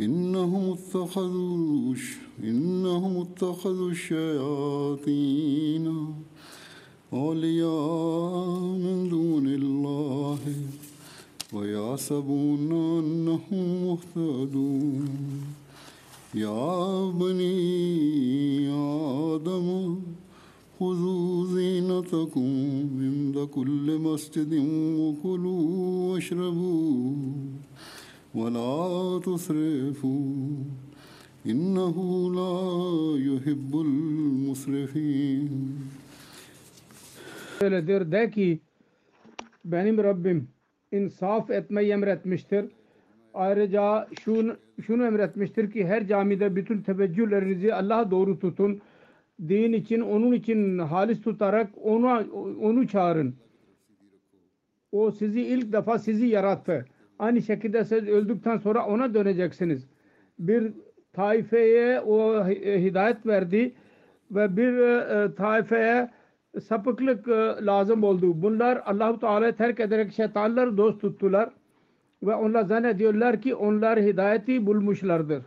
إنهم اتخذوا إنهم اتخذوا الشياطين أولياء من دون الله ويحسبون أنهم مهتدون. يا بني آدم خذوا زينتكم عند كل مسجد وكلوا واشربوا. ولا تسرفوا إنه لا يحب المسرفين öyledir de ki benim Rabbim insaf etmeyi emretmiştir. Ayrıca şunu, şunu emretmiştir ki her camide bütün teveccühlerinizi Allah'a doğru tutun. Din için, onun için halis tutarak onu, onu çağırın. O sizi ilk defa sizi yarattı. Aynı şekilde siz öldükten sonra ona döneceksiniz. Bir taifeye o hidayet verdi ve bir e, taifeye sapıklık e, lazım oldu. Bunlar Allahu Teala terk ederek şeytanları dost tuttular ve onlar zannediyorlar ki onlar hidayeti bulmuşlardır.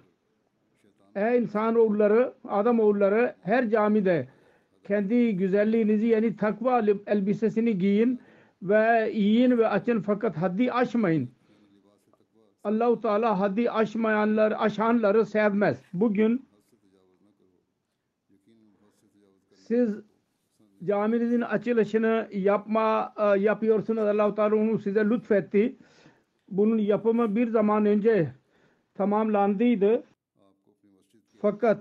Ey insan oğulları, adam oğulları her camide kendi güzelliğinizi yani takva elbisesini giyin ve yiyin ve açın fakat haddi aşmayın. Allahu Teala haddi aşmayanlar, aşanları sevmez. Bugün siz caminizin açılışını yapma yapıyorsunuz. Allah-u Teala onu size lütfetti. Bunun yapımı bir zaman önce tamamlandıydı. Fakat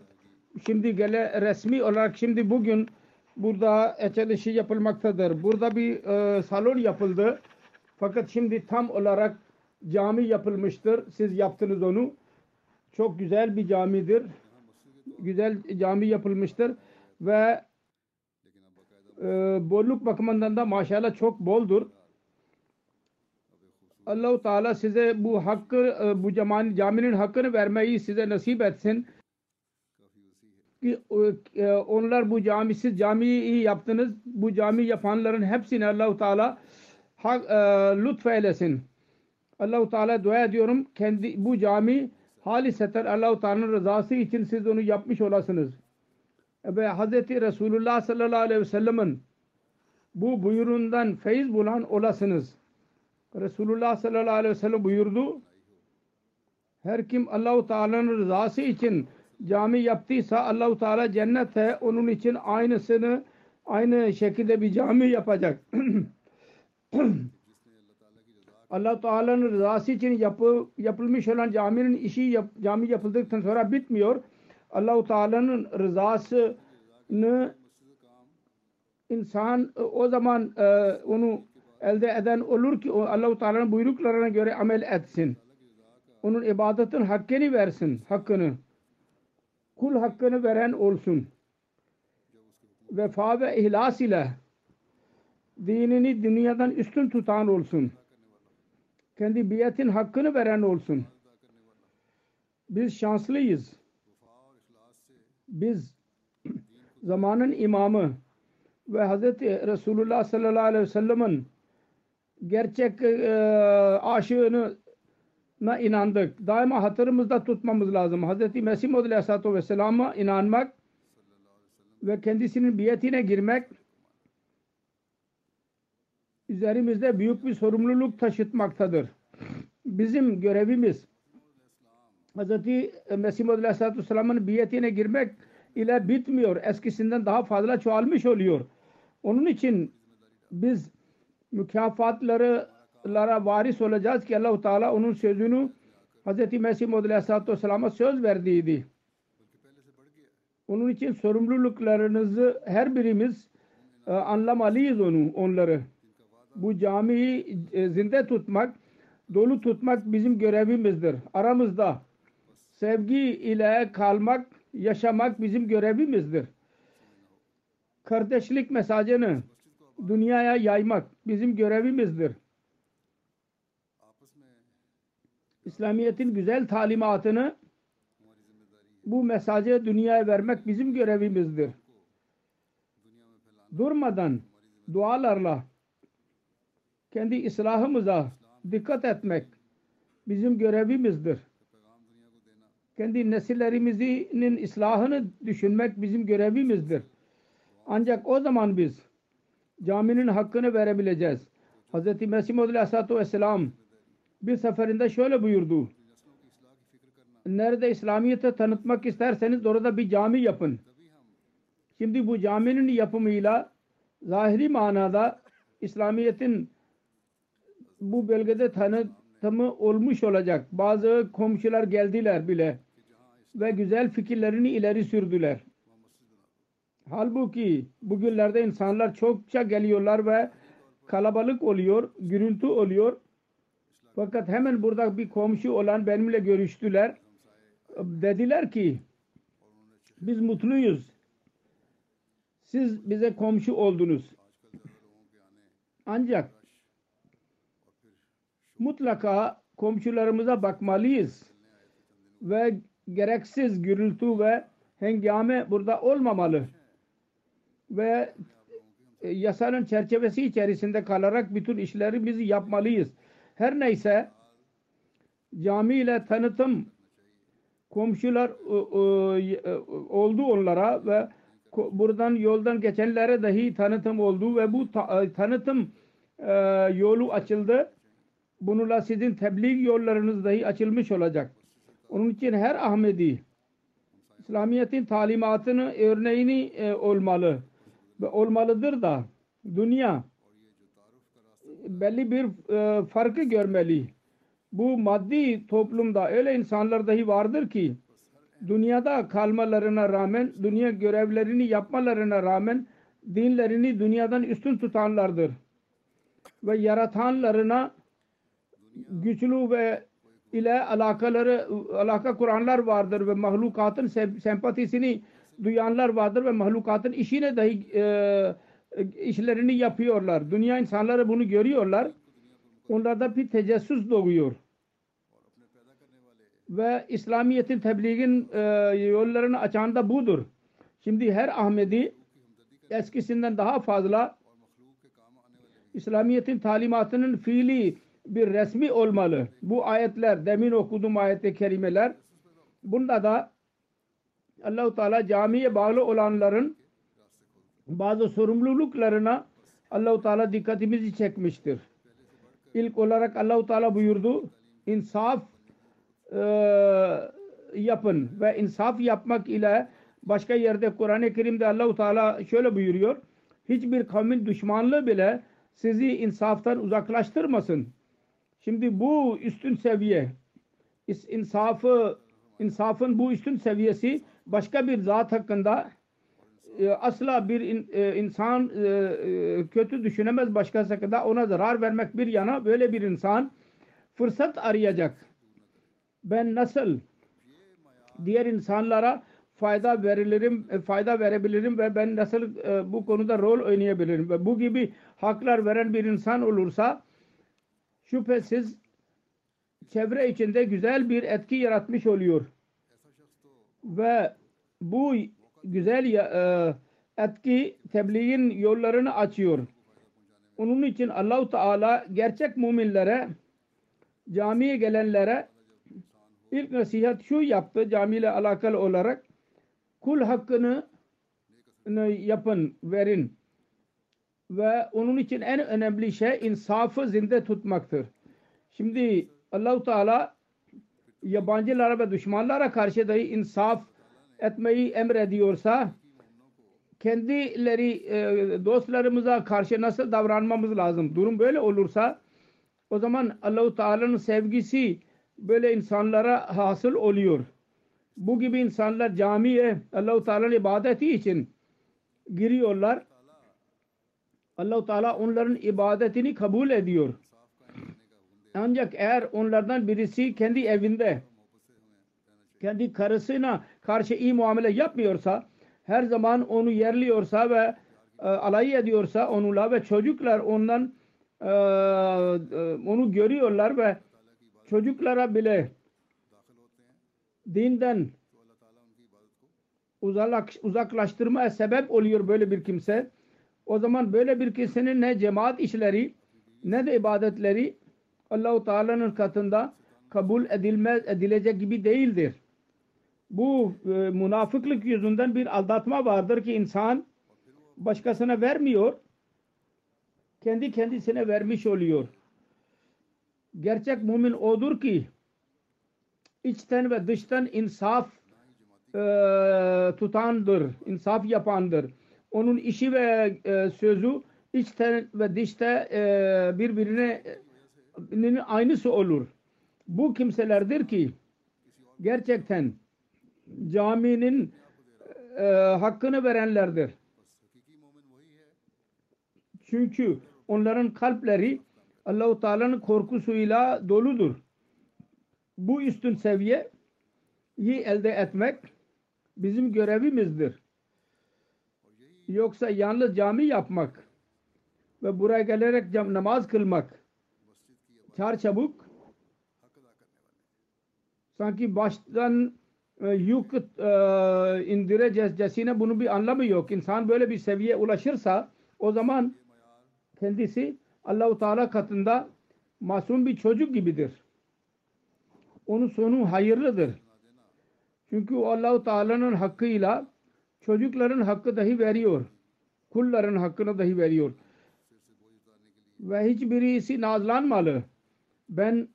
şimdi gele resmi olarak şimdi bugün burada açılışı yapılmaktadır. Burada bir e, salon yapıldı. Fakat şimdi tam olarak cami yapılmıştır. Siz yaptınız onu. Çok güzel bir camidir. Güzel cami yapılmıştır ve e, bolluk bakımından da maşallah çok boldur. Allahu Teala size bu hakkı e, bu caminin, caminin hakkını vermeyi size nasip etsin. Ki e, onlar bu camisiz camiyi yaptınız. Bu cami yapanların hepsini Allahu Teala hak, e, lütfeylesin. Allahu Teala dua ediyorum kendi bu cami haliseten Allahu Teala'nın rızası için siz onu yapmış olasınız ve Hz. Resulullah sallallahu aleyhi ve sellem'in bu buyurundan feyiz bulan olasınız. Resulullah sallallahu aleyhi ve sellem buyurdu. Her kim Allahu Teala'nın rızası için cami yaptıysa Allahu Teala cennette onun için aynısını aynı şekilde bir cami yapacak. Allah Teala'nın rızası için yapı, yapılmış olan caminin işi yap, cami yapıldıktan sonra bitmiyor. Allah Teala'nın rızasını insan e, o zaman e, onu elde eden olur ki Allah Teala'nın buyruklarına göre amel etsin. Onun ibadetin hakkını versin, hakkını. Kul hakkını veren olsun. Vefa ve ihlas ile dinini dünyadan üstün tutan olsun. Kendi biyetin hakkını veren olsun. Biz şanslıyız. Biz zamanın imamı ve Hz. Resulullah sallallahu aleyhi ve sellem'in gerçek e, aşığını na inandık. Daima hatırımızda tutmamız lazım. Hz. Mesih Maud Aleyhisselatü Vesselam'a inanmak ve kendisinin biyetine girmek üzerimizde büyük bir sorumluluk taşıtmaktadır. Bizim görevimiz Hz. Mesih Maud Aleyhisselatü Vesselam'ın biyetine girmek ile bitmiyor. Eskisinden daha fazla çoğalmış oluyor. Onun için biz mükafatlara varis olacağız ki Allah-u Teala onun sözünü Hz. Mesih Maud Aleyhisselatü Vesselam'a söz verdiydi. Onun için sorumluluklarınızı her birimiz e, anlamalıyız onu, onları. Bu camiyi e, zinde tutmak, dolu tutmak bizim görevimizdir. Aramızda sevgi ile kalmak, yaşamak bizim görevimizdir. Kardeşlik mesajını dünyaya yaymak bizim görevimizdir. İslamiyet'in güzel talimatını bu mesajı dünyaya vermek bizim görevimizdir. Durmadan dualarla kendi ıslahımıza dikkat etmek bizim görevimizdir. Kendi nesillerimizin ıslahını düşünmek bizim görevimizdir. Ancak o zaman biz caminin hakkını verebileceğiz. Hz. Mesih Maud Aleyhisselatü Vesselam bir seferinde şöyle buyurdu. Nerede İslamiyet'i tanıtmak isterseniz orada bir cami yapın. Şimdi bu caminin yapımıyla zahiri manada İslamiyet'in bu bölgede tanıtımı olmuş olacak. Bazı komşular geldiler bile ve güzel fikirlerini ileri sürdüler. Halbuki bugünlerde insanlar çokça geliyorlar ve kalabalık oluyor, gürültü oluyor. Fakat hemen burada bir komşu olan benimle görüştüler. Dediler ki biz mutluyuz. Siz bize komşu oldunuz. Ancak mutlaka komşularımıza bakmalıyız. Ve gereksiz gürültü ve hengame burada olmamalı. Ve e, yasanın çerçevesi içerisinde kalarak bütün işleri biz yapmalıyız. Her neyse cami ile tanıtım komşular e, oldu onlara ve buradan yoldan geçenlere dahi tanıtım oldu ve bu e, tanıtım yolu açıldı. Bununla sizin tebliğ yollarınız dahi açılmış olacak. Onun için her Ahmedi İslamiyet'in talimatını örneğini olmalı ve olmalıdır da dünya belli bir e, farkı görmeli. Bu maddi toplumda öyle insanlar dahi vardır ki dünyada kalmalarına rağmen, dünya görevlerini yapmalarına rağmen dinlerini dünyadan üstün tutanlardır. Ve yaratanlarına güçlü ve ile alakaları alaka kuranlar vardır ve mahlukatın sempatisini duyanlar vardır ve mahlukatın işine dahi e, işlerini yapıyorlar. Dünya insanları bunu görüyorlar. Onlarda bir tecessüs doğuyor. Ve İslamiyet'in tebliğin e, yollarını açan da budur. Şimdi her Ahmedi eskisinden daha fazla İslamiyet'in talimatının fiili bir resmi olmalı. Bu ayetler, demin okuduğum ayet-i kerimeler bunda da Allahu Teala camiye bağlı olanların bazı sorumluluklarına Allahu Teala dikkatimizi çekmiştir. İlk olarak Allahu Teala buyurdu insaf e, yapın ve insaf yapmak ile başka yerde Kur'an-ı Kerim'de Allahu Teala şöyle buyuruyor. Hiçbir kavmin düşmanlığı bile sizi insaftan uzaklaştırmasın. Şimdi bu üstün seviye insafı insafın bu üstün seviyesi başka bir zat hakkında e, asla bir e, insan e, kötü düşünemez başkası hakkında ona zarar vermek bir yana böyle bir insan fırsat arayacak. Ben nasıl diğer insanlara fayda verilirim, fayda verebilirim ve ben nasıl bu konuda rol oynayabilirim ve bu gibi haklar veren bir insan olursa şüphesiz çevre içinde güzel bir etki yaratmış oluyor. Ve bu güzel e, etki tebliğin yollarını açıyor. Onun için Allahu Teala gerçek müminlere camiye gelenlere ilk nasihat şu yaptı camiyle alakalı olarak kul hakkını yapın, verin. Ve onun için en önemli şey insafı zinde tutmaktır. Şimdi Allahu Teala yabancılara ve düşmanlara karşı dahi insaf etmeyi emrediyorsa kendileri e, dostlarımıza karşı nasıl davranmamız lazım? Durum böyle olursa o zaman Allahu Teala'nın sevgisi böyle insanlara hasıl oluyor. Bu gibi insanlar camiye Allahu Teala'nın ibadeti için giriyorlar. Allahu Teala onların ibadetini kabul ediyor. Ancak eğer onlardan birisi kendi evinde kendi karısına karşı iyi muamele yapmıyorsa her zaman onu yerliyorsa ve e, alay ediyorsa onunla ve çocuklar ondan e, e, onu görüyorlar ve çocuklara bile dinden uzak, uzaklaştırmaya sebep oluyor böyle bir kimse. O zaman böyle bir kimsenin ne cemaat işleri ne de ibadetleri Allahu Teala'nın katında kabul edilmez edilecek gibi değildir. Bu e, münafıklık yüzünden bir aldatma vardır ki insan başkasına vermiyor. Kendi kendisine vermiş oluyor. Gerçek mümin odur ki içten ve dıştan insaf e, tutandır, insaf yapandır. Onun işi ve e, sözü içten ve dışta e, birbirine aynısı olur. Bu kimselerdir ki gerçekten caminin e, hakkını verenlerdir. Çünkü onların kalpleri Allahu Teala'nın korkusuyla doludur. Bu üstün seviyeyi elde etmek bizim görevimizdir. Yoksa yalnız cami yapmak ve buraya gelerek namaz kılmak çar çabuk sanki baştan e, yük e, indirecesine bunun bir anlamı yok. İnsan böyle bir seviyeye ulaşırsa o zaman kendisi Allahu Teala katında masum bir çocuk gibidir. Onun sonu hayırlıdır. Çünkü Allahu Teala'nın hakkıyla çocukların hakkı dahi veriyor. Kulların hakkını dahi veriyor. Ve hiçbirisi nazlanmalı. Ben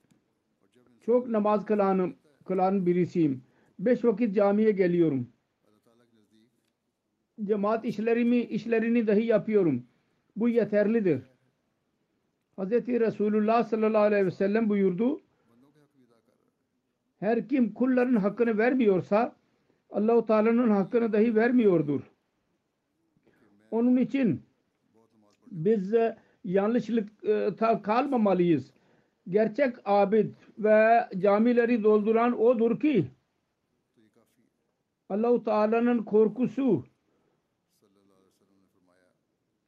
çok namaz kılanım, kılan birisiyim. Beş vakit camiye geliyorum. Cemaat işlerimi, işlerini dahi yapıyorum. Bu yeterlidir. Hz. Resulullah sallallahu aleyhi ve sellem buyurdu. Her kim kulların hakkını vermiyorsa Allahu Teala'nın hakkını dahi vermiyordur. Onun için biz yanlışlıkta kalmamalıyız. Gerçek abid ve camileri dolduran odur ki Allahu Teala'nın korkusu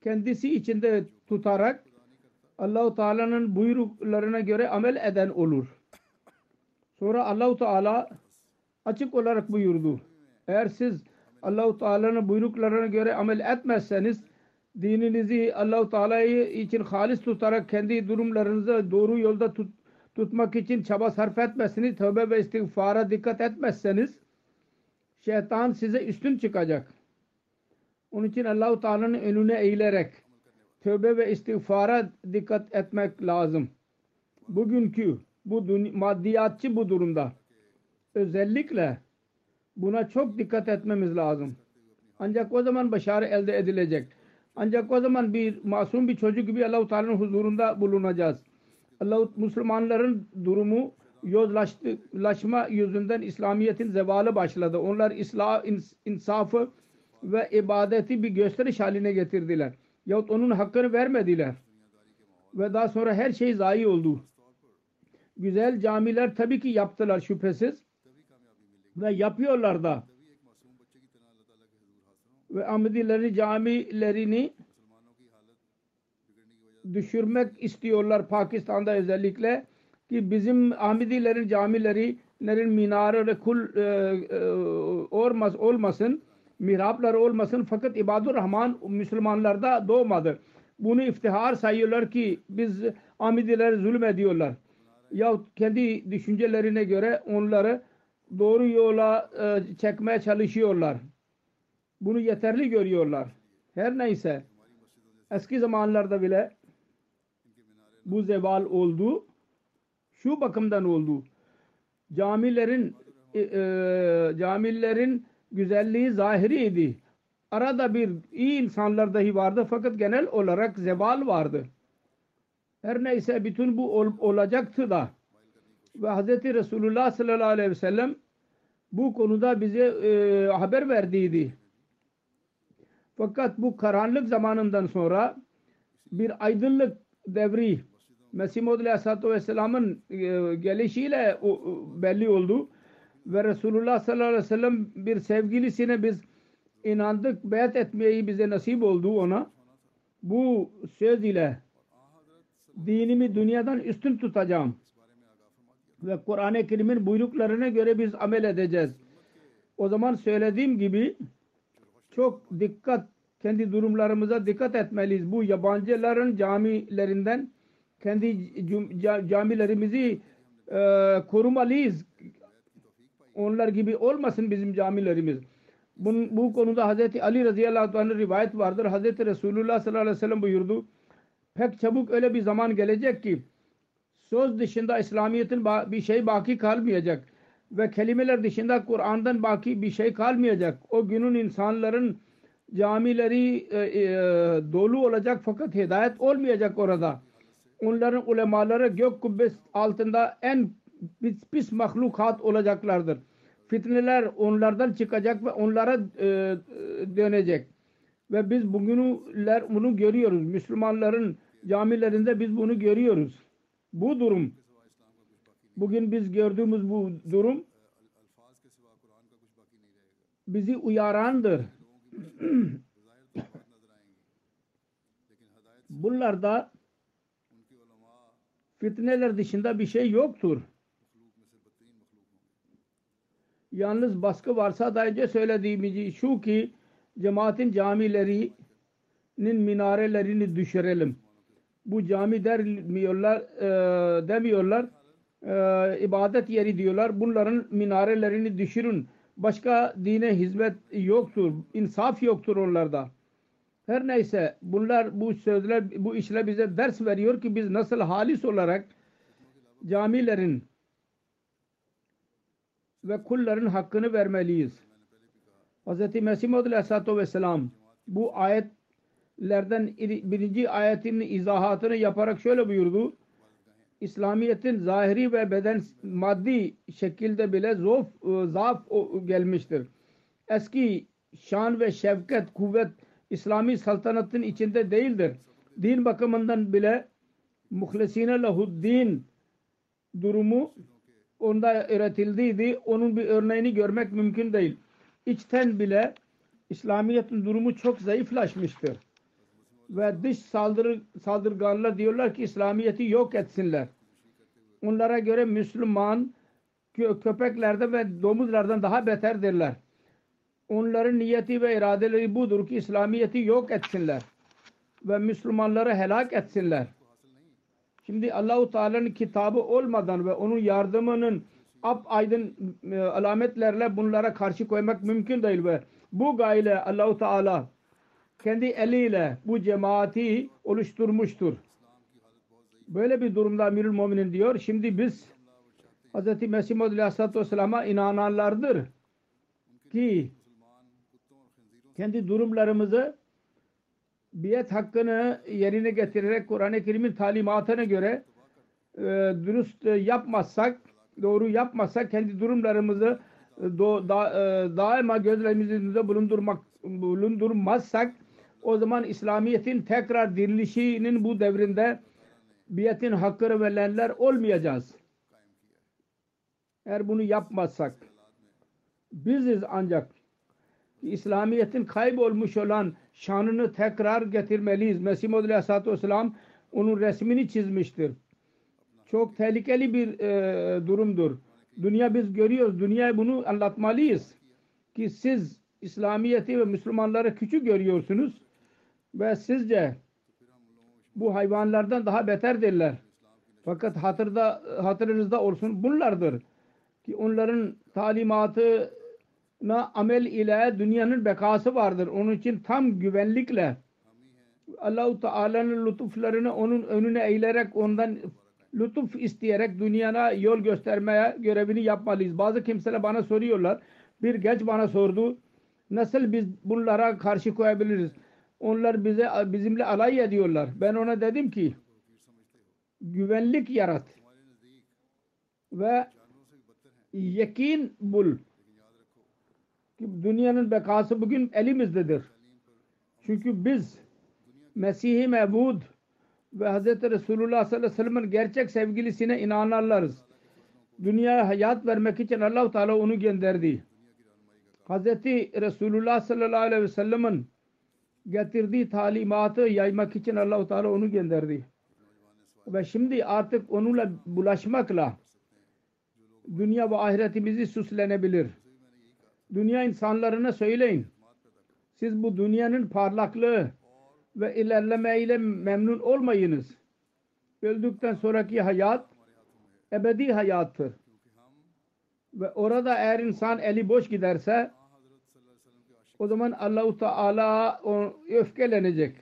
kendisi içinde tutarak Allahu Teala'nın buyruklarına göre amel eden olur. Sonra Allahu Teala açık olarak buyurdu. Eğer siz Allahu Teala'nın buyruklarına göre amel etmezseniz dininizi Allahu Teala için halis tutarak kendi durumlarınızı doğru yolda tut, tutmak için çaba sarf etmezseniz, tövbe ve istiğfara dikkat etmezseniz şeytan size üstün çıkacak. Onun için Allahu Teala'nın önüne eğilerek tövbe ve istiğfara dikkat etmek lazım. Bugünkü bu maddiyatçı bu durumda özellikle buna çok dikkat etmemiz lazım. Ancak o zaman başarı elde edilecek. Ancak o zaman bir masum bir çocuk gibi Allah-u Teala'nın huzurunda bulunacağız. Allah Müslümanların durumu yozlaşma yüzünden İslamiyet'in zevalı başladı. Onlar islah, ins, insafı ve ibadeti bir gösteriş haline getirdiler. Yahut onun hakkını vermediler. Ve daha sonra her şey zayi oldu. Güzel camiler tabii ki yaptılar şüphesiz. Ve yapıyorlar da. Ve Ahmedilerin camilerini düşürmek istiyorlar Pakistan'da özellikle ki bizim Ahmedilerin camilerin minareleri kul e, e, olmaz, olmasın mihraplar olmasın fakat ibadur rahman Müslümanlarda doğmadı. Bunu iftihar sayıyorlar ki biz Ahmedilere zulüm ediyorlar. Yahut kendi düşüncelerine göre onları doğru yola e, çekmeye çalışıyorlar. Bunu yeterli görüyorlar. Her neyse eski zamanlarda bile bu zeval oldu. Şu bakımdan oldu. Camilerin e, e, camilerin güzelliği zahiriydi. Arada bir iyi insanlar dahi vardı fakat genel olarak zeval vardı. Her neyse bütün bu ol, olacaktı da ve Hz. Resulullah sallallahu aleyhi ve sellem bu konuda bize e, haber verdiydi. Fakat bu karanlık zamanından sonra bir aydınlık devri Mesih Maud Aleyhisselatü Vesselam'ın e, gelişiyle belli oldu. Ve Resulullah sallallahu aleyhi ve sellem bir sevgilisine biz inandık, beyat etmeyi bize nasip oldu ona. Bu söz ile dinimi dünyadan üstün tutacağım. Ve Kur'an-ı Kerim'in buyruklarına göre biz amel edeceğiz. O zaman söylediğim gibi çok dikkat, kendi durumlarımıza dikkat etmeliyiz. Bu yabancıların camilerinden kendi camilerimizi e, korumalıyız. Onlar gibi olmasın bizim camilerimiz. Bunun, bu konuda Hazreti Ali radıyallahu anh'ın rivayet vardır. Hazreti Resulullah sallallahu aleyhi ve sellem buyurdu. Pek çabuk öyle bir zaman gelecek ki söz dışında İslamiyet'in bir şey baki kalmayacak ve kelimeler dışında Kur'an'dan baki bir şey kalmayacak. O günün insanların camileri e, e, dolu olacak fakat hidayet olmayacak orada onların ulemaları gök kubbesi altında en pis, pis mahlukat olacaklardır. Fitneler onlardan çıkacak ve onlara e, dönecek. Ve biz bugünler bunu görüyoruz. Müslümanların camilerinde biz bunu görüyoruz. Bu durum bugün biz gördüğümüz bu durum bizi uyarandır. Bunlarda fitneler dışında bir şey yoktur. Yalnız baskı varsa da önce söylediğimiz şu ki cemaatin camilerinin minarelerini düşürelim. Bu cami demiyorlar, e, demiyorlar e, ibadet yeri diyorlar. Bunların minarelerini düşürün. Başka dine hizmet yoktur. insaf yoktur onlarda. Her neyse bunlar bu sözler bu işler bize ders veriyor ki biz nasıl halis olarak camilerin ve kulların hakkını vermeliyiz. Hz. Mesih Maud Aleyhisselatü Vesselam bu ayetlerden birinci ayetin izahatını yaparak şöyle buyurdu. İslamiyet'in zahiri ve beden maddi şekilde bile zof, zaaf gelmiştir. Eski şan ve şefkat, kuvvet İslami saltanatın içinde değildir. Din bakımından bile muhlesine lahuddin durumu onda üretildiydi. Onun bir örneğini görmek mümkün değil. İçten bile İslamiyet'in durumu çok zayıflaşmıştır. Ve dış saldırı, saldırganlar diyorlar ki İslamiyet'i yok etsinler. Onlara göre Müslüman köpeklerden ve domuzlardan daha beterdirler onların niyeti ve iradeleri budur ki İslamiyet'i yok etsinler ve Müslümanları helak etsinler. Şimdi Allahu Teala'nın kitabı olmadan ve onun yardımının ap aydın e, alametlerle bunlara karşı koymak mümkün değil ve bu gayle Allahu Teala kendi eliyle bu cemaati oluşturmuştur. Böyle bir durumda Amirül Muminin diyor. Şimdi biz Hz. Mesih Maud Aleyhisselatü Vesselam'a inananlardır ki kendi durumlarımızı biyet hakkını yerine getirerek Kur'an-ı Kerim'in talimatına göre e, dürüst e, yapmazsak, doğru yapmazsak kendi durumlarımızı e, daima gözlerimizin önünde bulundurmak bulundurmazsak o zaman İslamiyet'in tekrar dirilişinin bu devrinde biyetin hakkını verilenler olmayacağız. Eğer bunu yapmazsak biziz ancak İslamiyet'in kaybolmuş olan şanını tekrar getirmeliyiz. Mesih Muhammed Aleyhisselatü Vesselam onun resmini çizmiştir. Çok tehlikeli bir e, durumdur. Dünya biz görüyoruz. Dünyaya bunu anlatmalıyız. Ki siz İslamiyet'i ve Müslümanları küçük görüyorsunuz. Ve sizce bu hayvanlardan daha beterdirler. Fakat hatırda, hatırınızda olsun bunlardır. Ki onların talimatına amel ile dünyanın bekası vardır. Onun için tam güvenlikle Allah-u Teala'nın lütuflarını onun önüne eğilerek ondan lütuf isteyerek dünyana yol göstermeye görevini yapmalıyız. Bazı kimseler bana soruyorlar. Bir genç bana sordu. Nasıl biz bunlara karşı koyabiliriz? Onlar bize bizimle alay ediyorlar. Ben ona dedim ki güvenlik yarat ve yakin bul. Ki dünyanın bekası bugün elimizdedir. Çünkü biz Mesih-i Mevud ve Hz. Resulullah sallallahu aleyhi ve sellem'in gerçek sevgilisine inananlarız. Dünyaya hayat vermek için allah Teala onu gönderdi. Hz. Resulullah sallallahu aleyhi ve sellem'in getirdiği talimatı yaymak için allah Teala onu gönderdi. Ve şimdi artık onunla bulaşmakla dünya ve ahiretimizi süslenebilir. Dünya insanlarına söyleyin. Siz bu dünyanın parlaklığı ve ilerlemeyle memnun olmayınız. Öldükten sonraki hayat ebedi hayattır. Ve orada eğer insan eli boş giderse o zaman Allahu Teala öfkelenecek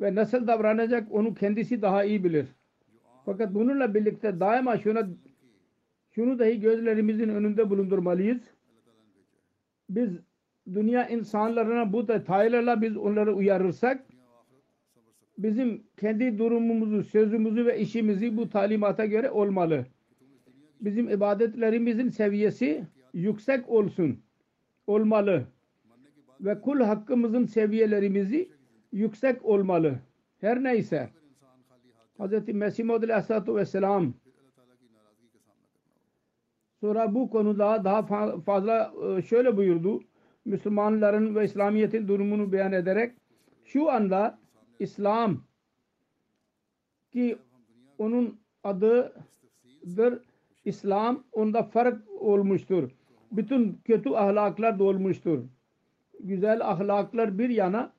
ve nasıl davranacak onu kendisi daha iyi bilir. Fakat bununla birlikte daima şuna şunu dahi gözlerimizin önünde bulundurmalıyız. Biz dünya insanlarına bu detaylarla biz onları uyarırsak bizim kendi durumumuzu, sözümüzü ve işimizi bu talimata göre olmalı. Bizim ibadetlerimizin seviyesi yüksek olsun, olmalı. Ve kul hakkımızın seviyelerimizi yüksek olmalı. Her neyse. Hz. Mesih Maud Aleyhisselatü Vesselam sonra bu konuda daha fazla şöyle buyurdu. Müslümanların ve İslamiyet'in durumunu beyan ederek şu anda İslam ki onun adıdır İslam onda fark olmuştur. Bütün kötü ahlaklar dolmuştur. Güzel ahlaklar bir yana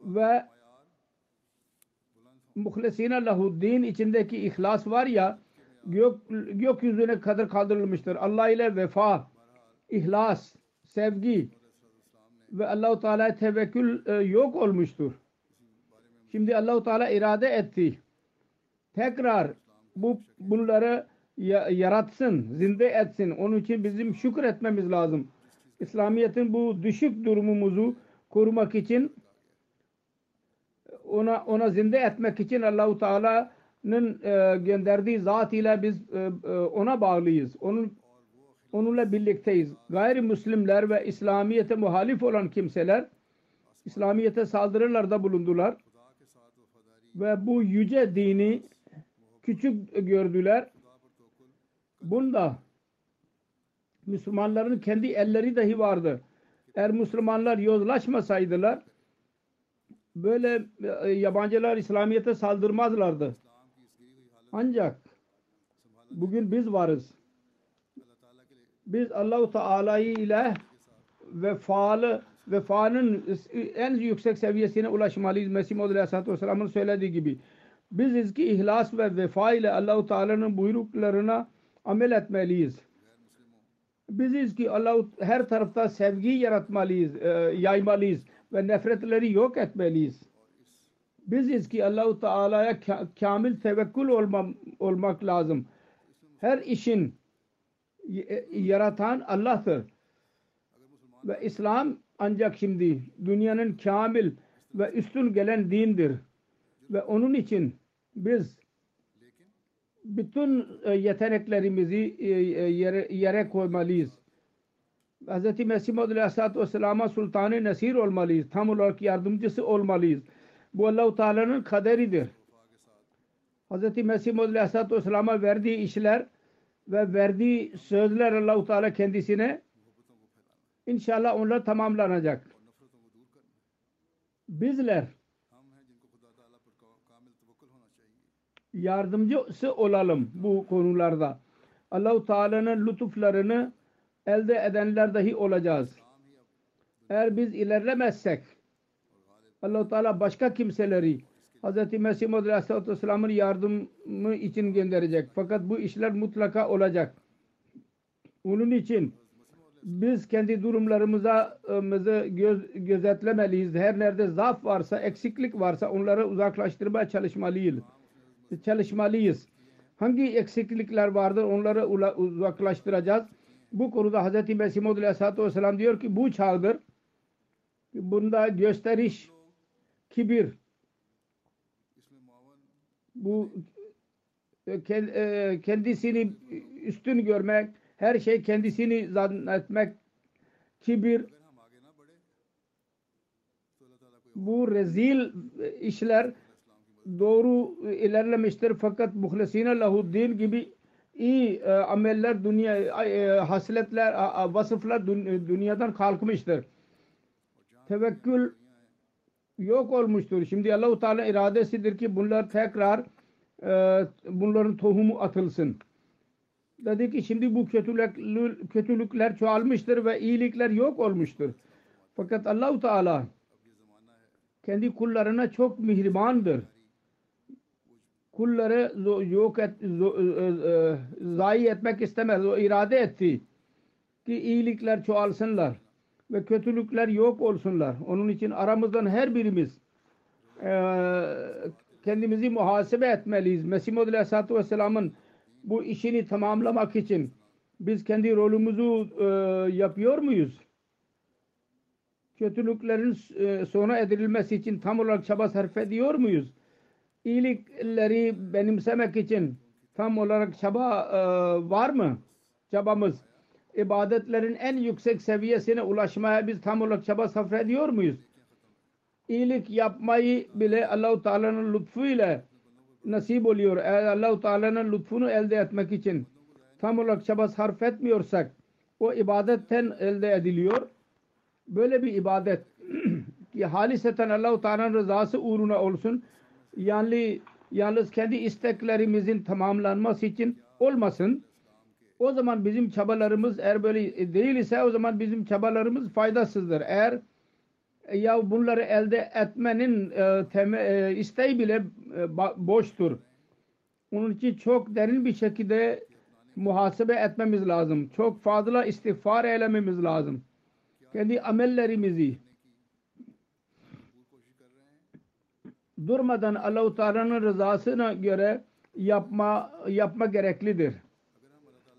ve muhlesine lahuddin içindeki ihlas var ya gök, gökyüzüne kadar kaldırılmıştır. Allah ile vefa, ihlas, sevgi ve Allahu Teala tevekkül e, yok olmuştur. Şimdi Allahu Teala irade etti. Tekrar bu bunları yaratsın, zinde etsin. Onun için bizim şükür etmemiz lazım. İslamiyet'in bu düşük durumumuzu korumak için ona ona zinde etmek için Allahu Teala'nın e, gönderdiği zat ile biz e, e, ona bağlıyız. Onun onunla birlikteyiz. Gayrimüslimler ve İslamiyet'e muhalif olan kimseler İslamiyet'e saldırılarda bulundular ve bu yüce dini küçük gördüler. Bunda Müslümanların kendi elleri dahi vardı. Eğer Müslümanlar yozlaşmasaydılar böyle e, yabancılar İslamiyet'e saldırmazlardı. Ancak bugün biz varız. Biz Allahu Teala'yı ile vefalı vefanın en yüksek seviyesine ulaşmalıyız. Mesih Maud Aleyhisselatü Vesselam'ın söylediği gibi. Biz ki ihlas ve vefa ile Allahu Teala'nın buyruklarına amel etmeliyiz. Biziz ki Allah her tarafta sevgi yaratmalıyız, e, yaymalıyız ve nefretleri yok etmeliyiz. Biziz ki Allahu Teala'ya kamil tevekkül olma, olmak lazım. Her işin e, yaratan Allah'tır. Ve İslam ancak şimdi dünyanın kamil ve üstün gelen dindir. Ve onun için biz bütün e, yeteneklerimizi e, e, yere, yere koymalıyız. Hz. Mesih Maud Aleyhisselatü Vesselam'a Sultan-ı Nesir olmalıyız. Tam olarak yardımcısı olmalıyız. Bu Allah-u Teala'nın kaderidir. Hz. Mesih Maud Aleyhisselatü Vesselam'a verdiği işler ve verdiği sözler Allah-u Teala kendisine inşallah onlar tamamlanacak. Bizler yardımcısı olalım bu konularda. Allah-u Teala'nın lütuflarını elde edenler dahi olacağız. Eğer biz ilerlemezsek Allah-u Teala başka kimseleri Hz. Mesih Muhammed Aleyhisselatü Vesselam'ın yardımı için gönderecek. Fakat bu işler mutlaka olacak. Onun için biz kendi durumlarımıza göz, gözetlemeliyiz. Her nerede zaaf varsa, eksiklik varsa onları uzaklaştırmaya çalışmalıyız. Çalışmalıyız. Hangi eksiklikler vardır onları uzaklaştıracağız. Bu konuda Hz. Mesih Muhammed Aleyhisselatü Vesselam diyor ki bu çağdır. Bunda gösteriş, kibir, bu kendisini üstün görmek, her şey kendisini zannetmek, kibir, bu rezil işler doğru ilerlemiştir fakat muhlisine lahuddin gibi iyi ameller dünya hasletler vasıflar dünyadan kalkmıştır. Tevekkül yok olmuştur. Şimdi Allah-u Teala iradesidir ki bunlar tekrar e, bunların tohumu atılsın. Dedi ki şimdi bu kötülük, kötülükler çoğalmıştır ve iyilikler yok olmuştur. Fakat Allah-u Teala kendi kullarına çok mihribandır. Kulları yok et, zayi etmek istemez. O irade etti ki iyilikler çoğalsınlar ve kötülükler yok olsunlar. Onun için aramızdan her birimiz e, kendimizi muhasebe etmeliyiz. Mesih Muhammed Aleyhisselatü Vesselam'ın bu işini tamamlamak için biz kendi rolümüzü e, yapıyor muyuz? Kötülüklerin e, sona edilmesi için tam olarak çaba sarf ediyor muyuz? İyilikleri benimsemek için tam olarak çaba e, var mı? Çabamız ibadetlerin en yüksek seviyesine ulaşmaya biz tam olarak çaba sarf ediyor muyuz? İyilik yapmayı bile Allahu Teala'nın lütfuyla nasip oluyor. Eğer Allahu Teala'nın lütfunu elde etmek için tam olarak çaba sarf etmiyorsak o ibadetten elde ediliyor. Böyle bir ibadet ki haliseten Allahu Teala'nın rızası uğruna olsun. Yani yalnız kendi isteklerimizin tamamlanması için olmasın o zaman bizim çabalarımız eğer böyle değil ise o zaman bizim çabalarımız faydasızdır. Eğer e, ya bunları elde etmenin e, teme, e, isteği bile e, boştur. Onun için çok derin bir şekilde muhasebe etmemiz lazım. Çok fazla istiğfar eylememiz lazım. Kendi amellerimizi durmadan Allah-u Teala'nın rızasına göre yapma yapma gereklidir.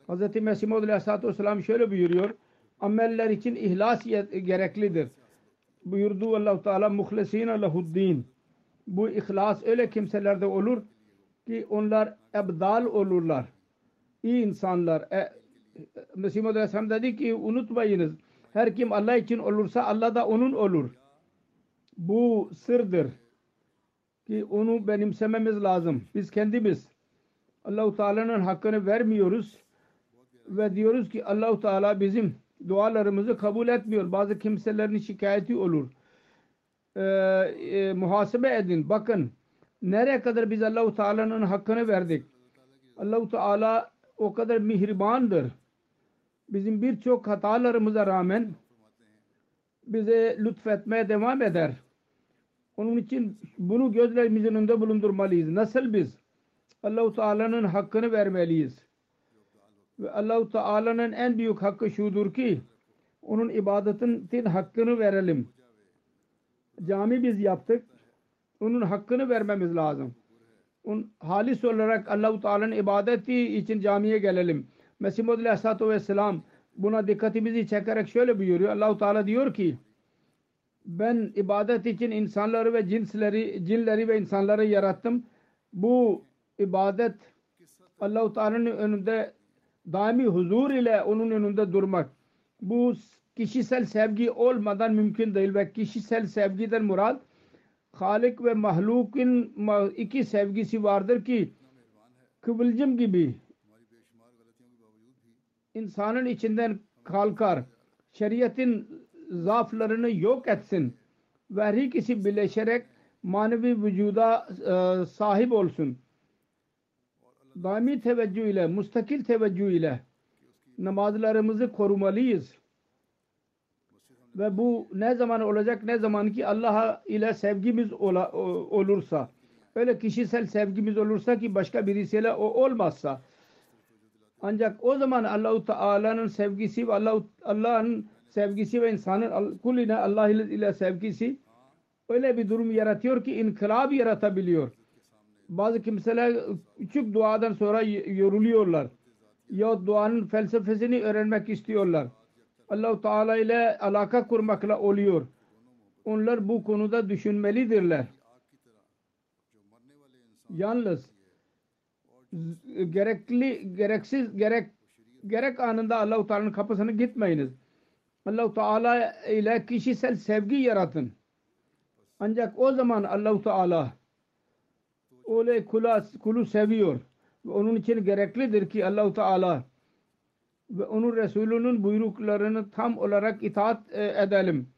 Hz. Mesih Maud Aleyhisselatü Vesselam şöyle buyuruyor. Ameller için ihlas gereklidir. Buyurdu Allah-u Teala muhlesine lehuddin. Bu ihlas öyle kimselerde olur ki onlar ebdal olurlar. İyi insanlar. E, Mesih Maud Aleyhisselam dedi ki unutmayınız. Her kim Allah için olursa Allah da onun olur. Bu sırdır. Ki onu benimsememiz lazım. Biz kendimiz Allah-u Teala'nın hakkını vermiyoruz ve diyoruz ki Allahu Teala bizim dualarımızı kabul etmiyor. Bazı kimselerin şikayeti olur. Ee, e, muhasebe edin. Bakın nereye kadar biz Allahu Teala'nın hakkını verdik. Allahu Teala o kadar mihribandır. Bizim birçok hatalarımıza rağmen bize lütfetmeye devam eder. Onun için bunu gözlerimizin önünde bulundurmalıyız. Nasıl biz Allahu Teala'nın hakkını vermeliyiz? Ve Allah-u Teala'nın en büyük hakkı şudur ki onun ibadetin hakkını verelim. Cami biz yaptık. Onun hakkını vermemiz lazım. Un, halis olarak Allah-u Teala'nın ibadeti için camiye gelelim. Mesih Muhammed Aleyhisselatü Vesselam buna dikkatimizi çekerek şöyle buyuruyor. Allah-u Teala diyor ki ben ibadet için insanları ve cinsleri, cinleri ve insanları yarattım. Bu ibadet Allah-u Teala'nın önünde daimi huzur ile onun önünde durmak. Bu kişisel sevgi olmadan mümkün değil ve kişisel sevgiden murad Halik ve mahlukun iki sevgisi vardır ki kıvılcım gibi insanın içinden kalkar. Şeriatin zaaflarını yok etsin ve her ikisi birleşerek manevi vücuda e, sahip olsun. Daimi teveccüh ile, mustakil teveccüh ile namazlarımızı korumalıyız. Ve bu ne zaman olacak? Ne zaman ki Allah ile sevgimiz olursa. Öyle kişisel sevgimiz olursa ki başka birisiyle o olmazsa. Ancak o zaman Allahu Teala'nın sevgisi ve Allah Allah'ın sevgisi ve insanın kulline Allah ile sevgisi öyle bir durum yaratıyor ki inkılap yaratabiliyor. Bazı kimseler küçük duadan sonra yoruluyorlar. Ya duanın felsefesini öğrenmek istiyorlar. Allah-u Teala ile alaka kurmakla oluyor. Onlar bu konuda düşünmelidirler. Yalnız gerekli gereksiz gerek gerek anında Allah-u Teala'nın kapısına gitmeyiniz. Allah-u Teala ile kişisel sevgi yaratın. Ancak o zaman Allah-u Teala öyle kula, kulu seviyor. Ve onun için gereklidir ki Allah-u Teala ve onun Resulünün buyruklarını tam olarak itaat e, edelim.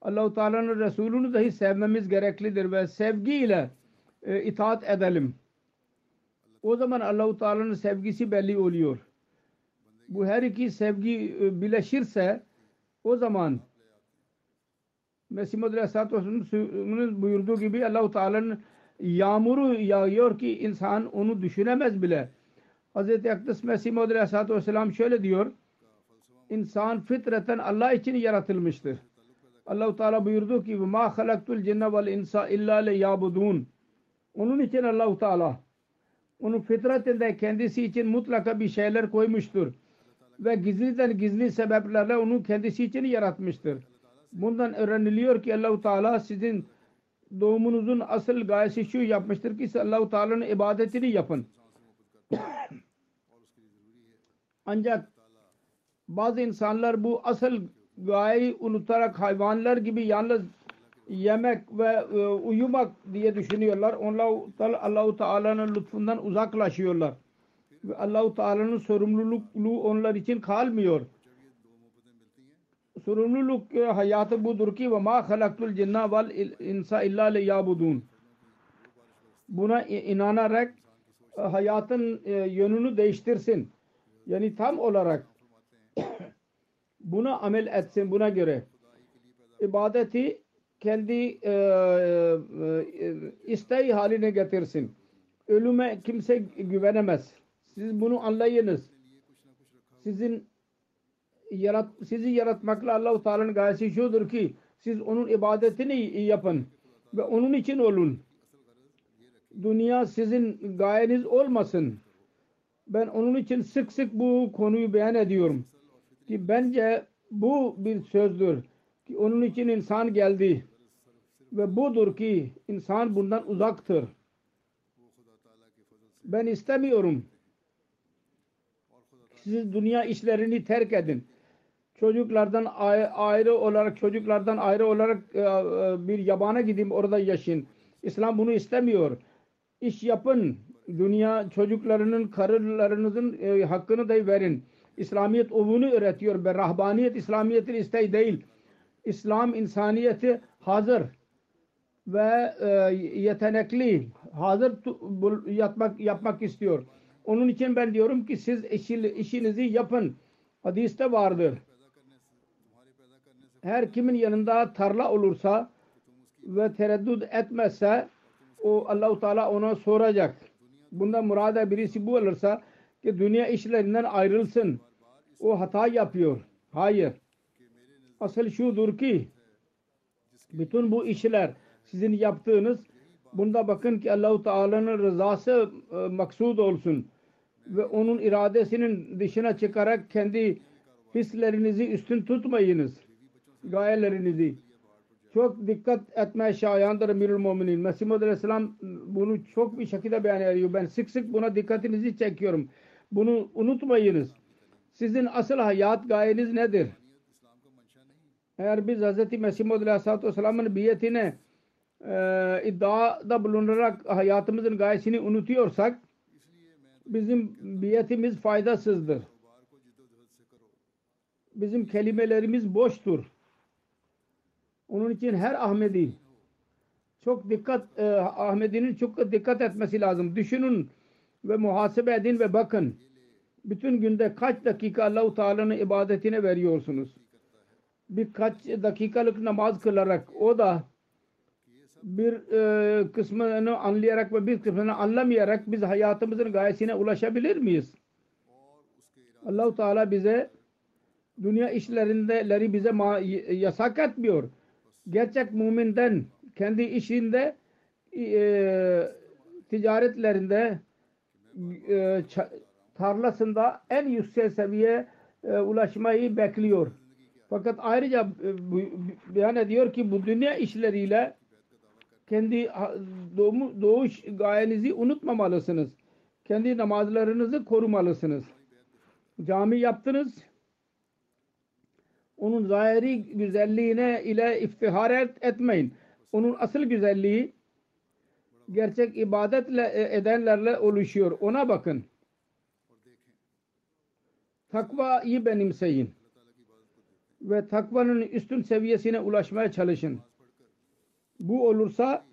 Allah-u Teala'nın Resulünü dahi sevmemiz gereklidir ve sevgiyle e, itaat edelim. O zaman Allah-u Teala'nın sevgisi belli oluyor. Bu her iki sevgi e, birleşirse o zaman Mesih Muhammed Aleyhisselatü Vesselam'ın buyurduğu gibi Allah-u Teala'nın yağmuru yağıyor ki insan onu düşünemez bile. Hz. Akdis Mesih Muhammed Aleyhisselatü Vesselam şöyle diyor. İnsan fitreten Allah için yaratılmıştır. Allah-u Teala buyurdu ki ma halaktul cinne vel insa illa le yabudun. Onun için Allah-u Teala onun fitretinde kendisi için mutlaka bir şeyler koymuştur. Ve gizliden gizli sebeplerle onu kendisi için yaratmıştır. Bundan öğreniliyor ki Allah-u Teala sizin doğumunuzun asıl gayesi şu yapmıştır ki Allah-u Teala'nın ibadetini yapın. Ancak bazı insanlar bu asıl gayeyi unutarak hayvanlar gibi yalnız yemek ve e, uyumak diye düşünüyorlar. Onlar Allah-u Teala'nın lütfundan uzaklaşıyorlar. Ve Allah-u Teala'nın sorumluluğu onlar için kalmıyor. Sorumluluk e, hayatı budur ki ve ma halaktul cinna vel insa illa le yabudun. Buna inanarak e, hayatın e, yönünü değiştirsin. Yani tam olarak buna amel etsin buna göre. ibadeti kendi e, e, isteği haline getirsin. Ölüme kimse güvenemez. Siz bunu anlayınız. Sizin yarat, sizi yaratmakla Allah-u Teala'nın gayesi şudur ki siz onun ibadetini yapın ve onun için olun. Dünya sizin gayeniz olmasın. Ben onun için sık sık bu konuyu beyan ediyorum. Ki bence bu bir sözdür. Ki onun için insan geldi. Ve budur ki insan bundan uzaktır. Ben istemiyorum. Siz dünya işlerini terk edin. Çocuklardan ayrı olarak çocuklardan ayrı olarak e, e, bir yabana gideyim orada yaşayın. İslam bunu istemiyor. İş yapın. Dünya çocuklarının, karılarınızın e, hakkını da verin. İslamiyet bunu öğretiyor ve rahbaniyet İslamiyet'in isteği değil. İslam insaniyeti hazır ve yetenekli, hazır yapmak, yapmak istiyor. Onun için ben diyorum ki siz işi, işinizi yapın. Hadiste vardır. Her kimin yanında tarla olursa ve tereddüt etmezse o Allahu Teala ona soracak. Bunda murada birisi bu olursa ki dünya işlerinden ayrılsın. O hata yapıyor. Hayır. Asıl şudur ki bütün bu işler sizin yaptığınız bunda bakın ki Allahu Teala'nın rızası e, maksud olsun ve onun iradesinin dışına çıkarak kendi hislerinizi üstün tutmayınız. Gayelerinizi. çok dikkat etmeye şayandır Emirül Muminin. Mesih Muhammed Aleyhisselam bunu çok bir şekilde beyan ediyor. Ben sık sık buna dikkatinizi çekiyorum. Bunu unutmayınız. Sizin asıl hayat gayeniz nedir? Eğer biz Hz. Mesih Muhammed Aleyhisselatü Vesselam'ın biyetine e, iddiada bulunarak hayatımızın gayesini unutuyorsak bizim biyetimiz faydasızdır. Bizim kelimelerimiz boştur. Onun için her Ahmedi çok dikkat e, Ahmedi'nin çok dikkat etmesi lazım. Düşünün ve muhasebe edin ve bakın. Bütün günde kaç dakika Allahu Teala'nın ibadetine veriyorsunuz? Birkaç dakikalık namaz kılarak o da bir e, kısmını anlayarak ve bir kısmını anlamayarak biz hayatımızın gayesine ulaşabilir miyiz? Allahu Teala bize dünya işlerindeleri bize yasak etmiyor. Gerçek müminden kendi işinde e, ticaretlerinde e, tarlasında en yüksek seviye e, ulaşmayı bekliyor. Fakat ayrıca e, beyan ediyor ki bu dünya işleriyle kendi doğumu, doğuş gayenizi unutmamalısınız. Kendi namazlarınızı korumalısınız. Cami yaptınız. Onun zahiri güzelliğine ile iftihar et, etmeyin. Onun asıl güzelliği gerçek ibadetle e, edenlerle oluşuyor. Ona bakın. Takvayı benimseyin. Ve takvanın üstün seviyesine ulaşmaya çalışın. Bu olursa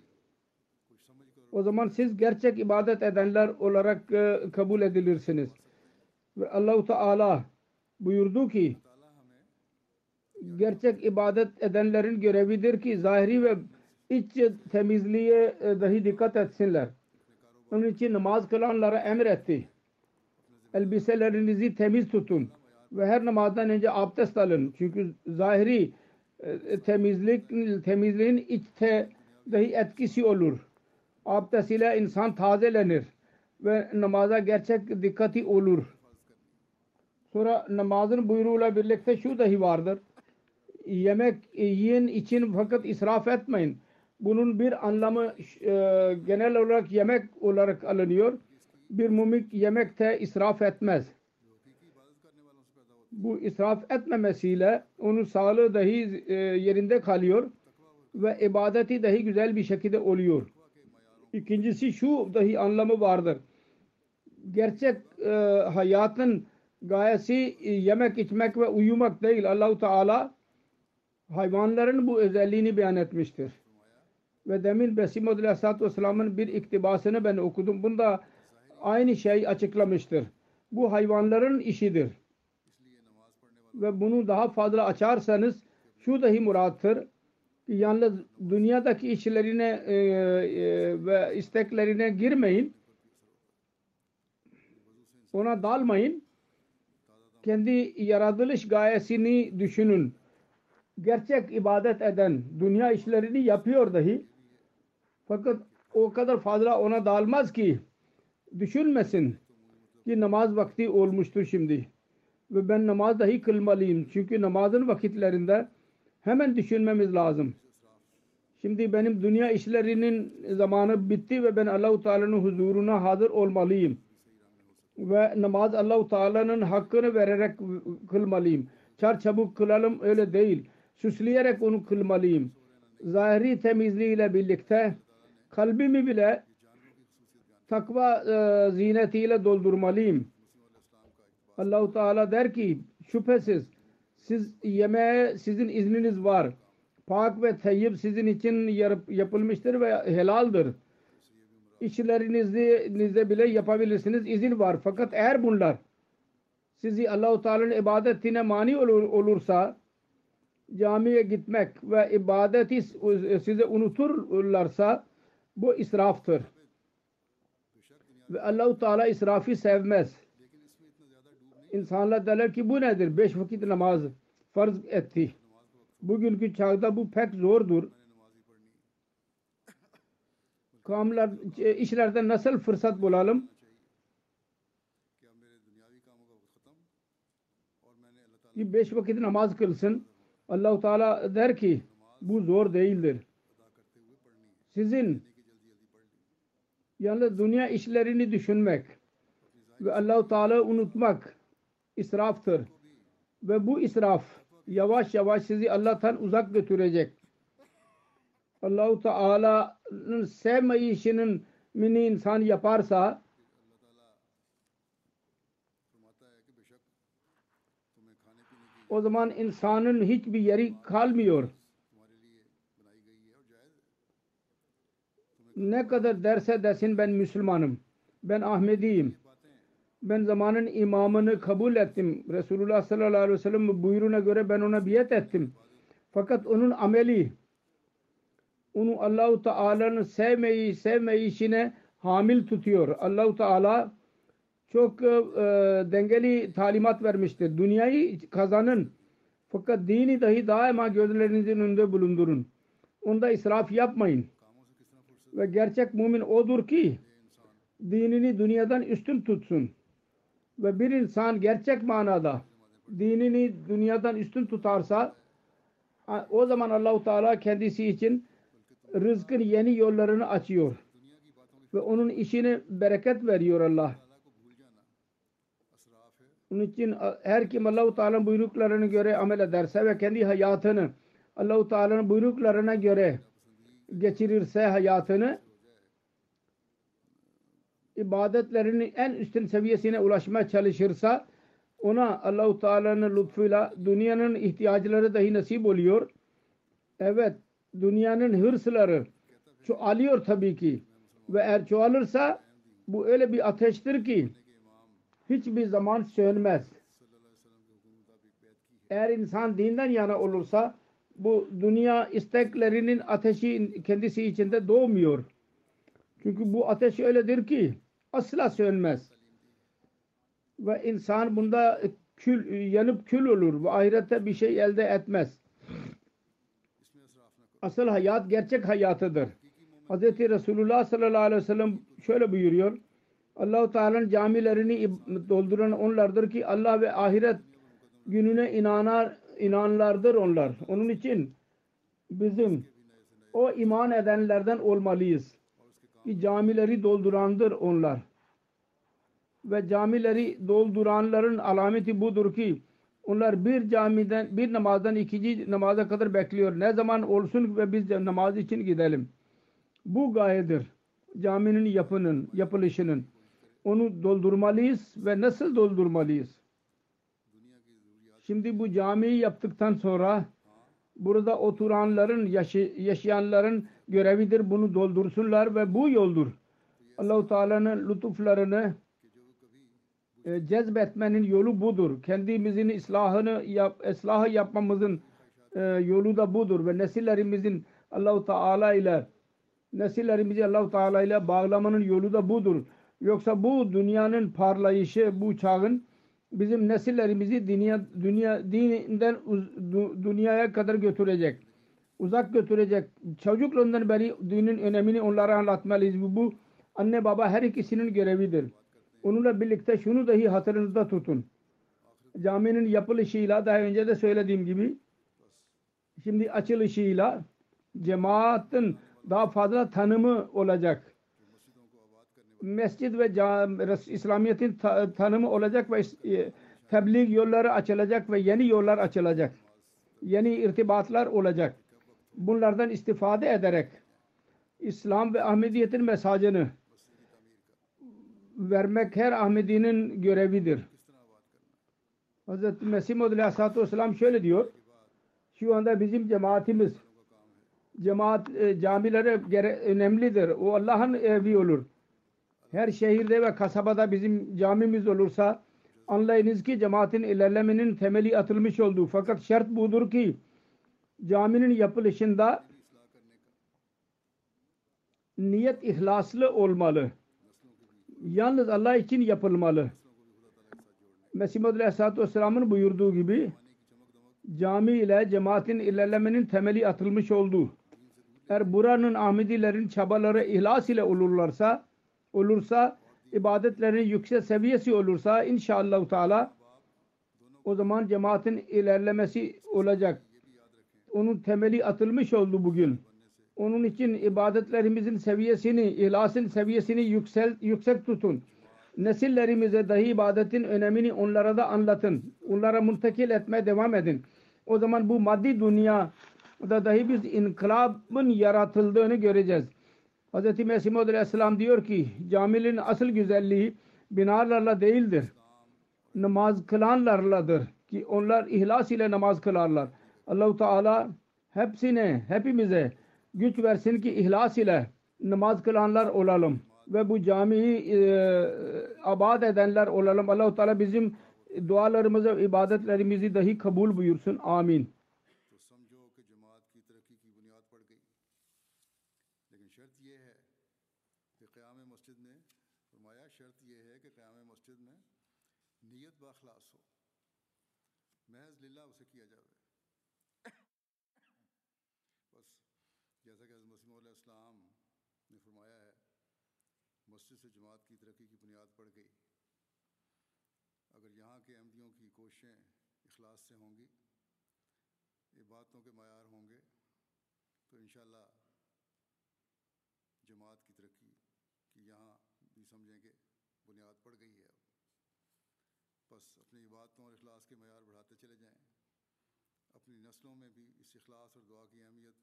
o zaman siz gerçek ibadet edenler olarak e, kabul edilirsiniz. Ve Allahu Teala buyurdu ki gerçek ibadet edenlerin görevidir ki zahiri ve iç temizliğe e, dahi dikkat etsinler. Onun için namaz kılanlara emretti. Elbiselerinizi temiz tutun ve her namazdan önce abdest alın. Çünkü zahiri temizlik temizliğin içte dahi etkisi olur. Abdest ile insan tazelenir ve namaza gerçek dikkati olur. Sonra namazın buyruğuyla birlikte şu dahi vardır. Yemek yiyin için fakat israf etmeyin. Bunun bir anlamı e, genel olarak yemek olarak alınıyor. Bir mumik yemekte israf etmez bu israf etmemesiyle onun sağlığı dahi e, yerinde kalıyor ve ibadeti dahi güzel bir şekilde oluyor. İkincisi şu dahi anlamı vardır. Gerçek e, hayatın gayesi e, yemek içmek ve uyumak değil. Allahu Teala hayvanların bu özelliğini beyan etmiştir. Ve demin Besim Aleyhisselatü Vesselam'ın bir iktibasını ben okudum. Bunda aynı şey açıklamıştır. Bu hayvanların işidir ve bunu daha fazla açarsanız şu dahi murattır yalnız dünyadaki işlerine e, e, ve isteklerine girmeyin. Ona dalmayın. Kendi yaratılış gayesini düşünün. Gerçek ibadet eden dünya işlerini yapıyor dahi. Fakat o kadar fazla ona dalmaz ki düşünmesin ki namaz vakti olmuştur şimdi ve ben namaz dahi kılmalıyım. Çünkü namazın vakitlerinde hemen düşünmemiz lazım. Şimdi benim dünya işlerinin zamanı bitti ve ben Allahu Teala'nın huzuruna hazır olmalıyım. Ve namaz Allahu Teala'nın hakkını vererek kılmalıyım. Çar çabuk kılalım öyle değil. Süsleyerek onu kılmalıyım. Zahiri temizliğiyle birlikte kalbimi bile takva e, zinetiyle doldurmalıyım Allahu Teala der ki şüphesiz siz yemeğe sizin izniniz var. Pak ve teyyib sizin için yapılmıştır ve helaldir. İşlerinizde bile yapabilirsiniz. izin var. Fakat eğer bunlar sizi Allahu Teala'nın ibadetine mani olur, olursa camiye gitmek ve ibadeti size unuturlarsa bu israftır. Ve Allahu Teala israfı sevmez insanlar derler ki bu nedir? Beş vakit namaz farz etti. Bugünkü çağda bu pek zordur. Kamlar, işlerde nasıl fırsat bulalım? Ki beş vakit namaz kılsın. Allahu Teala der ki Bu zor değildir. Sizin yalnız dünya işlerini düşünmek ve Allahu Teala unutmak israftır. Ve bu israf yavaş yavaş sizi Allah'tan uzak götürecek. Allahu Teala'nın sevmeyişinin mini insan yaparsa o zaman insanın hiçbir yeri kalmıyor. Ne kadar derse desin ben Müslümanım. Ben Ahmediyim. Ben zamanın imamını kabul ettim. Resulullah sallallahu aleyhi ve sellem buyruğuna göre ben ona biat ettim. Fakat onun ameli onu Allahu Teala'nın sevmeyi sevmeyişine hamil tutuyor. Allahu Teala çok e, dengeli talimat vermiştir. Dünyayı kazanın. Fakat dini dahi daima gözlerinizin önünde bulundurun. Onda israf yapmayın. Ve gerçek mümin odur ki dinini dünyadan üstün tutsun. Ve bir insan gerçek manada dinini dünyadan üstün tutarsa o zaman Allahu Teala kendisi için rızkın yeni yollarını açıyor. Ve onun işine bereket veriyor Allah. Onun için her kim Allahu Teala'nın buyruklarına göre amel ederse ve kendi hayatını Allahu Teala'nın buyruklarına göre geçirirse hayatını ibadetlerinin en üstün seviyesine ulaşmaya çalışırsa ona Allahu Teala'nın lütfuyla dünyanın ihtiyaçları dahi nasip oluyor. Evet, dünyanın hırsları çoğalıyor tabii ki. Ve eğer çoğalırsa bu öyle bir ateştir ki hiçbir zaman sönmez. Eğer insan dinden yana olursa bu dünya isteklerinin ateşi kendisi içinde doğmuyor. Çünkü bu ateş öyledir ki asla sönmez. Ve insan bunda kül, yanıp kül olur ve ahirette bir şey elde etmez. Asıl hayat gerçek hayatıdır. Hz. Resulullah sallallahu aleyhi ve sellem şöyle buyuruyor. Allahu Teala'nın camilerini dolduran onlardır ki Allah ve ahiret gününe inanar inanlardır onlar. Onun için bizim o iman edenlerden olmalıyız. Ki camileri doldurandır onlar. Ve camileri dolduranların alameti budur ki onlar bir camiden bir namazdan ikinci namaza kadar bekliyor. Ne zaman olsun ve biz de namaz için gidelim. Bu gayedir. Caminin yapının, yapılışının. Onu doldurmalıyız ve nasıl doldurmalıyız? Şimdi bu camiyi yaptıktan sonra burada oturanların, yaşı, yaşayanların görevidir. Bunu doldursunlar ve bu yoldur. Allahu Teala'nın lütuflarını e, cezbetmenin yolu budur. Kendimizin islahını yap, ıslahı yapmamızın e, yolu da budur ve nesillerimizin Allahu Teala ile nesillerimizi Allahu Teala ile bağlamanın yolu da budur. Yoksa bu dünyanın parlayışı, bu çağın bizim nesillerimizi dünya, dünya dininden dünyaya kadar götürecek. Uzak götürecek. Çocukluğundan beri dinin önemini onlara anlatmalıyız. Bu anne baba her ikisinin görevidir. Onunla birlikte şunu dahi hatırınızda tutun. Caminin yapılışıyla daha önce de söylediğim gibi şimdi açılışıyla cemaatin daha fazla tanımı olacak. Mescid ve İslamiyet'in tanımı olacak ve e, tebliğ yolları açılacak ve yeni yollar açılacak. Yeni irtibatlar olacak. Bunlardan istifade ederek İslam ve Ahmediyet'in mesajını vermek her Ahmedi'nin görevidir. Hz. Mesih Muhammed Aleyhisselatü Vesselam şöyle diyor. Şu anda bizim cemaatimiz cemaat e, camilere önemlidir. O Allah'ın evi olur. Her şehirde ve kasabada bizim camimiz olursa anlayınız ki cemaatin ilerlemenin temeli atılmış oldu. Fakat şart budur ki caminin yapılışında niyet ihlaslı olmalı yalnız Allah için yapılmalı. Mesih Muhammed Aleyhisselatü Vesselam'ın buyurduğu gibi cami ile cemaatin ilerlemenin temeli atılmış oldu. Eğer buranın Ahmedilerin çabaları ihlas ile olurlarsa olursa ibadetlerin yüksek seviyesi olursa inşallah Teala o zaman cemaatin ilerlemesi olacak. onun temeli atılmış oldu bugün. Onun için ibadetlerimizin seviyesini, ihlasın seviyesini yüksel, yüksek tutun. Nesillerimize dahi ibadetin önemini onlara da anlatın. Onlara muntakil etmeye devam edin. O zaman bu maddi dünyada dahi biz inkılabın yaratıldığını göreceğiz. Hz. Mesih Maud Aleyhisselam diyor ki caminin asıl güzelliği binalarla değildir. Namaz kılanlarladır ki onlar ihlas ile namaz kılarlar. Allahu Teala hepsine, hepimize güç versin ki ihlas ile namaz kılanlar olalım ve bu camiyi e, abad edenler olalım. Allahu Teala bizim dualarımızı, ibadetlerimizi dahi kabul buyursun. Amin. جیسا کہ حضرت مسیم علیہ السلام نے فرمایا ہے، مسجد سے جماعت کی ترقی کی بنیاد پڑ گئی۔ اگر یہاں کے احمدیوں کی کوششیں اخلاص سے ہوں گی عبادتوں کے معیار ہوں گے، تو انشاءاللہ جماعت کی ترقی کی یہاں بھی سمجھیں کہ بنیاد پڑ گئی ہے۔ اب بس اپنی عبادتوں اور اخلاص کے معیار بڑھاتے چلے جائیں۔ اپنی نسلوں میں بھی اس اخلاص اور دعا کی اہمیت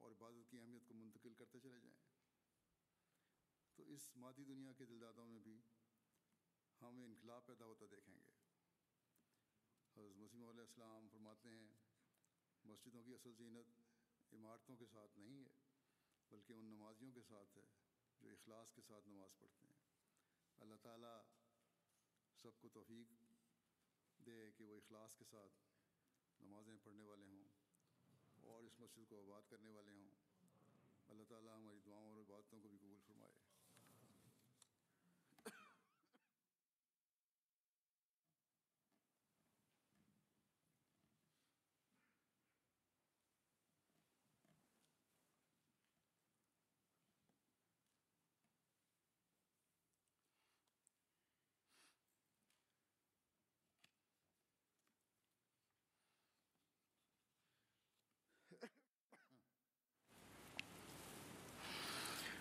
اور عبادت کی اہمیت کو منتقل کرتے چلے جائیں۔ تو اس مادی دنیا کے دلدادوں میں بھی ہم انقلاب پیدا ہوتا دیکھیں گے۔ حضرت مسیم علیہ السلام فرماتے ہیں، مسجدوں کی اصل زینت عمارتوں کے ساتھ نہیں ہے، بلکہ ان نمازیوں کے ساتھ ہے جو اخلاص کے ساتھ نماز پڑھتے ہیں۔ اللہ تعالیٰ سب کو توفیق دے کہ وہ اخلاص کے ساتھ نمازیں پڑھنے والے ہوں۔ और इस मस्जिद को आबाद करने वाले हों। अल्लाह ताला हमारी दुआओं और इबादतों को भी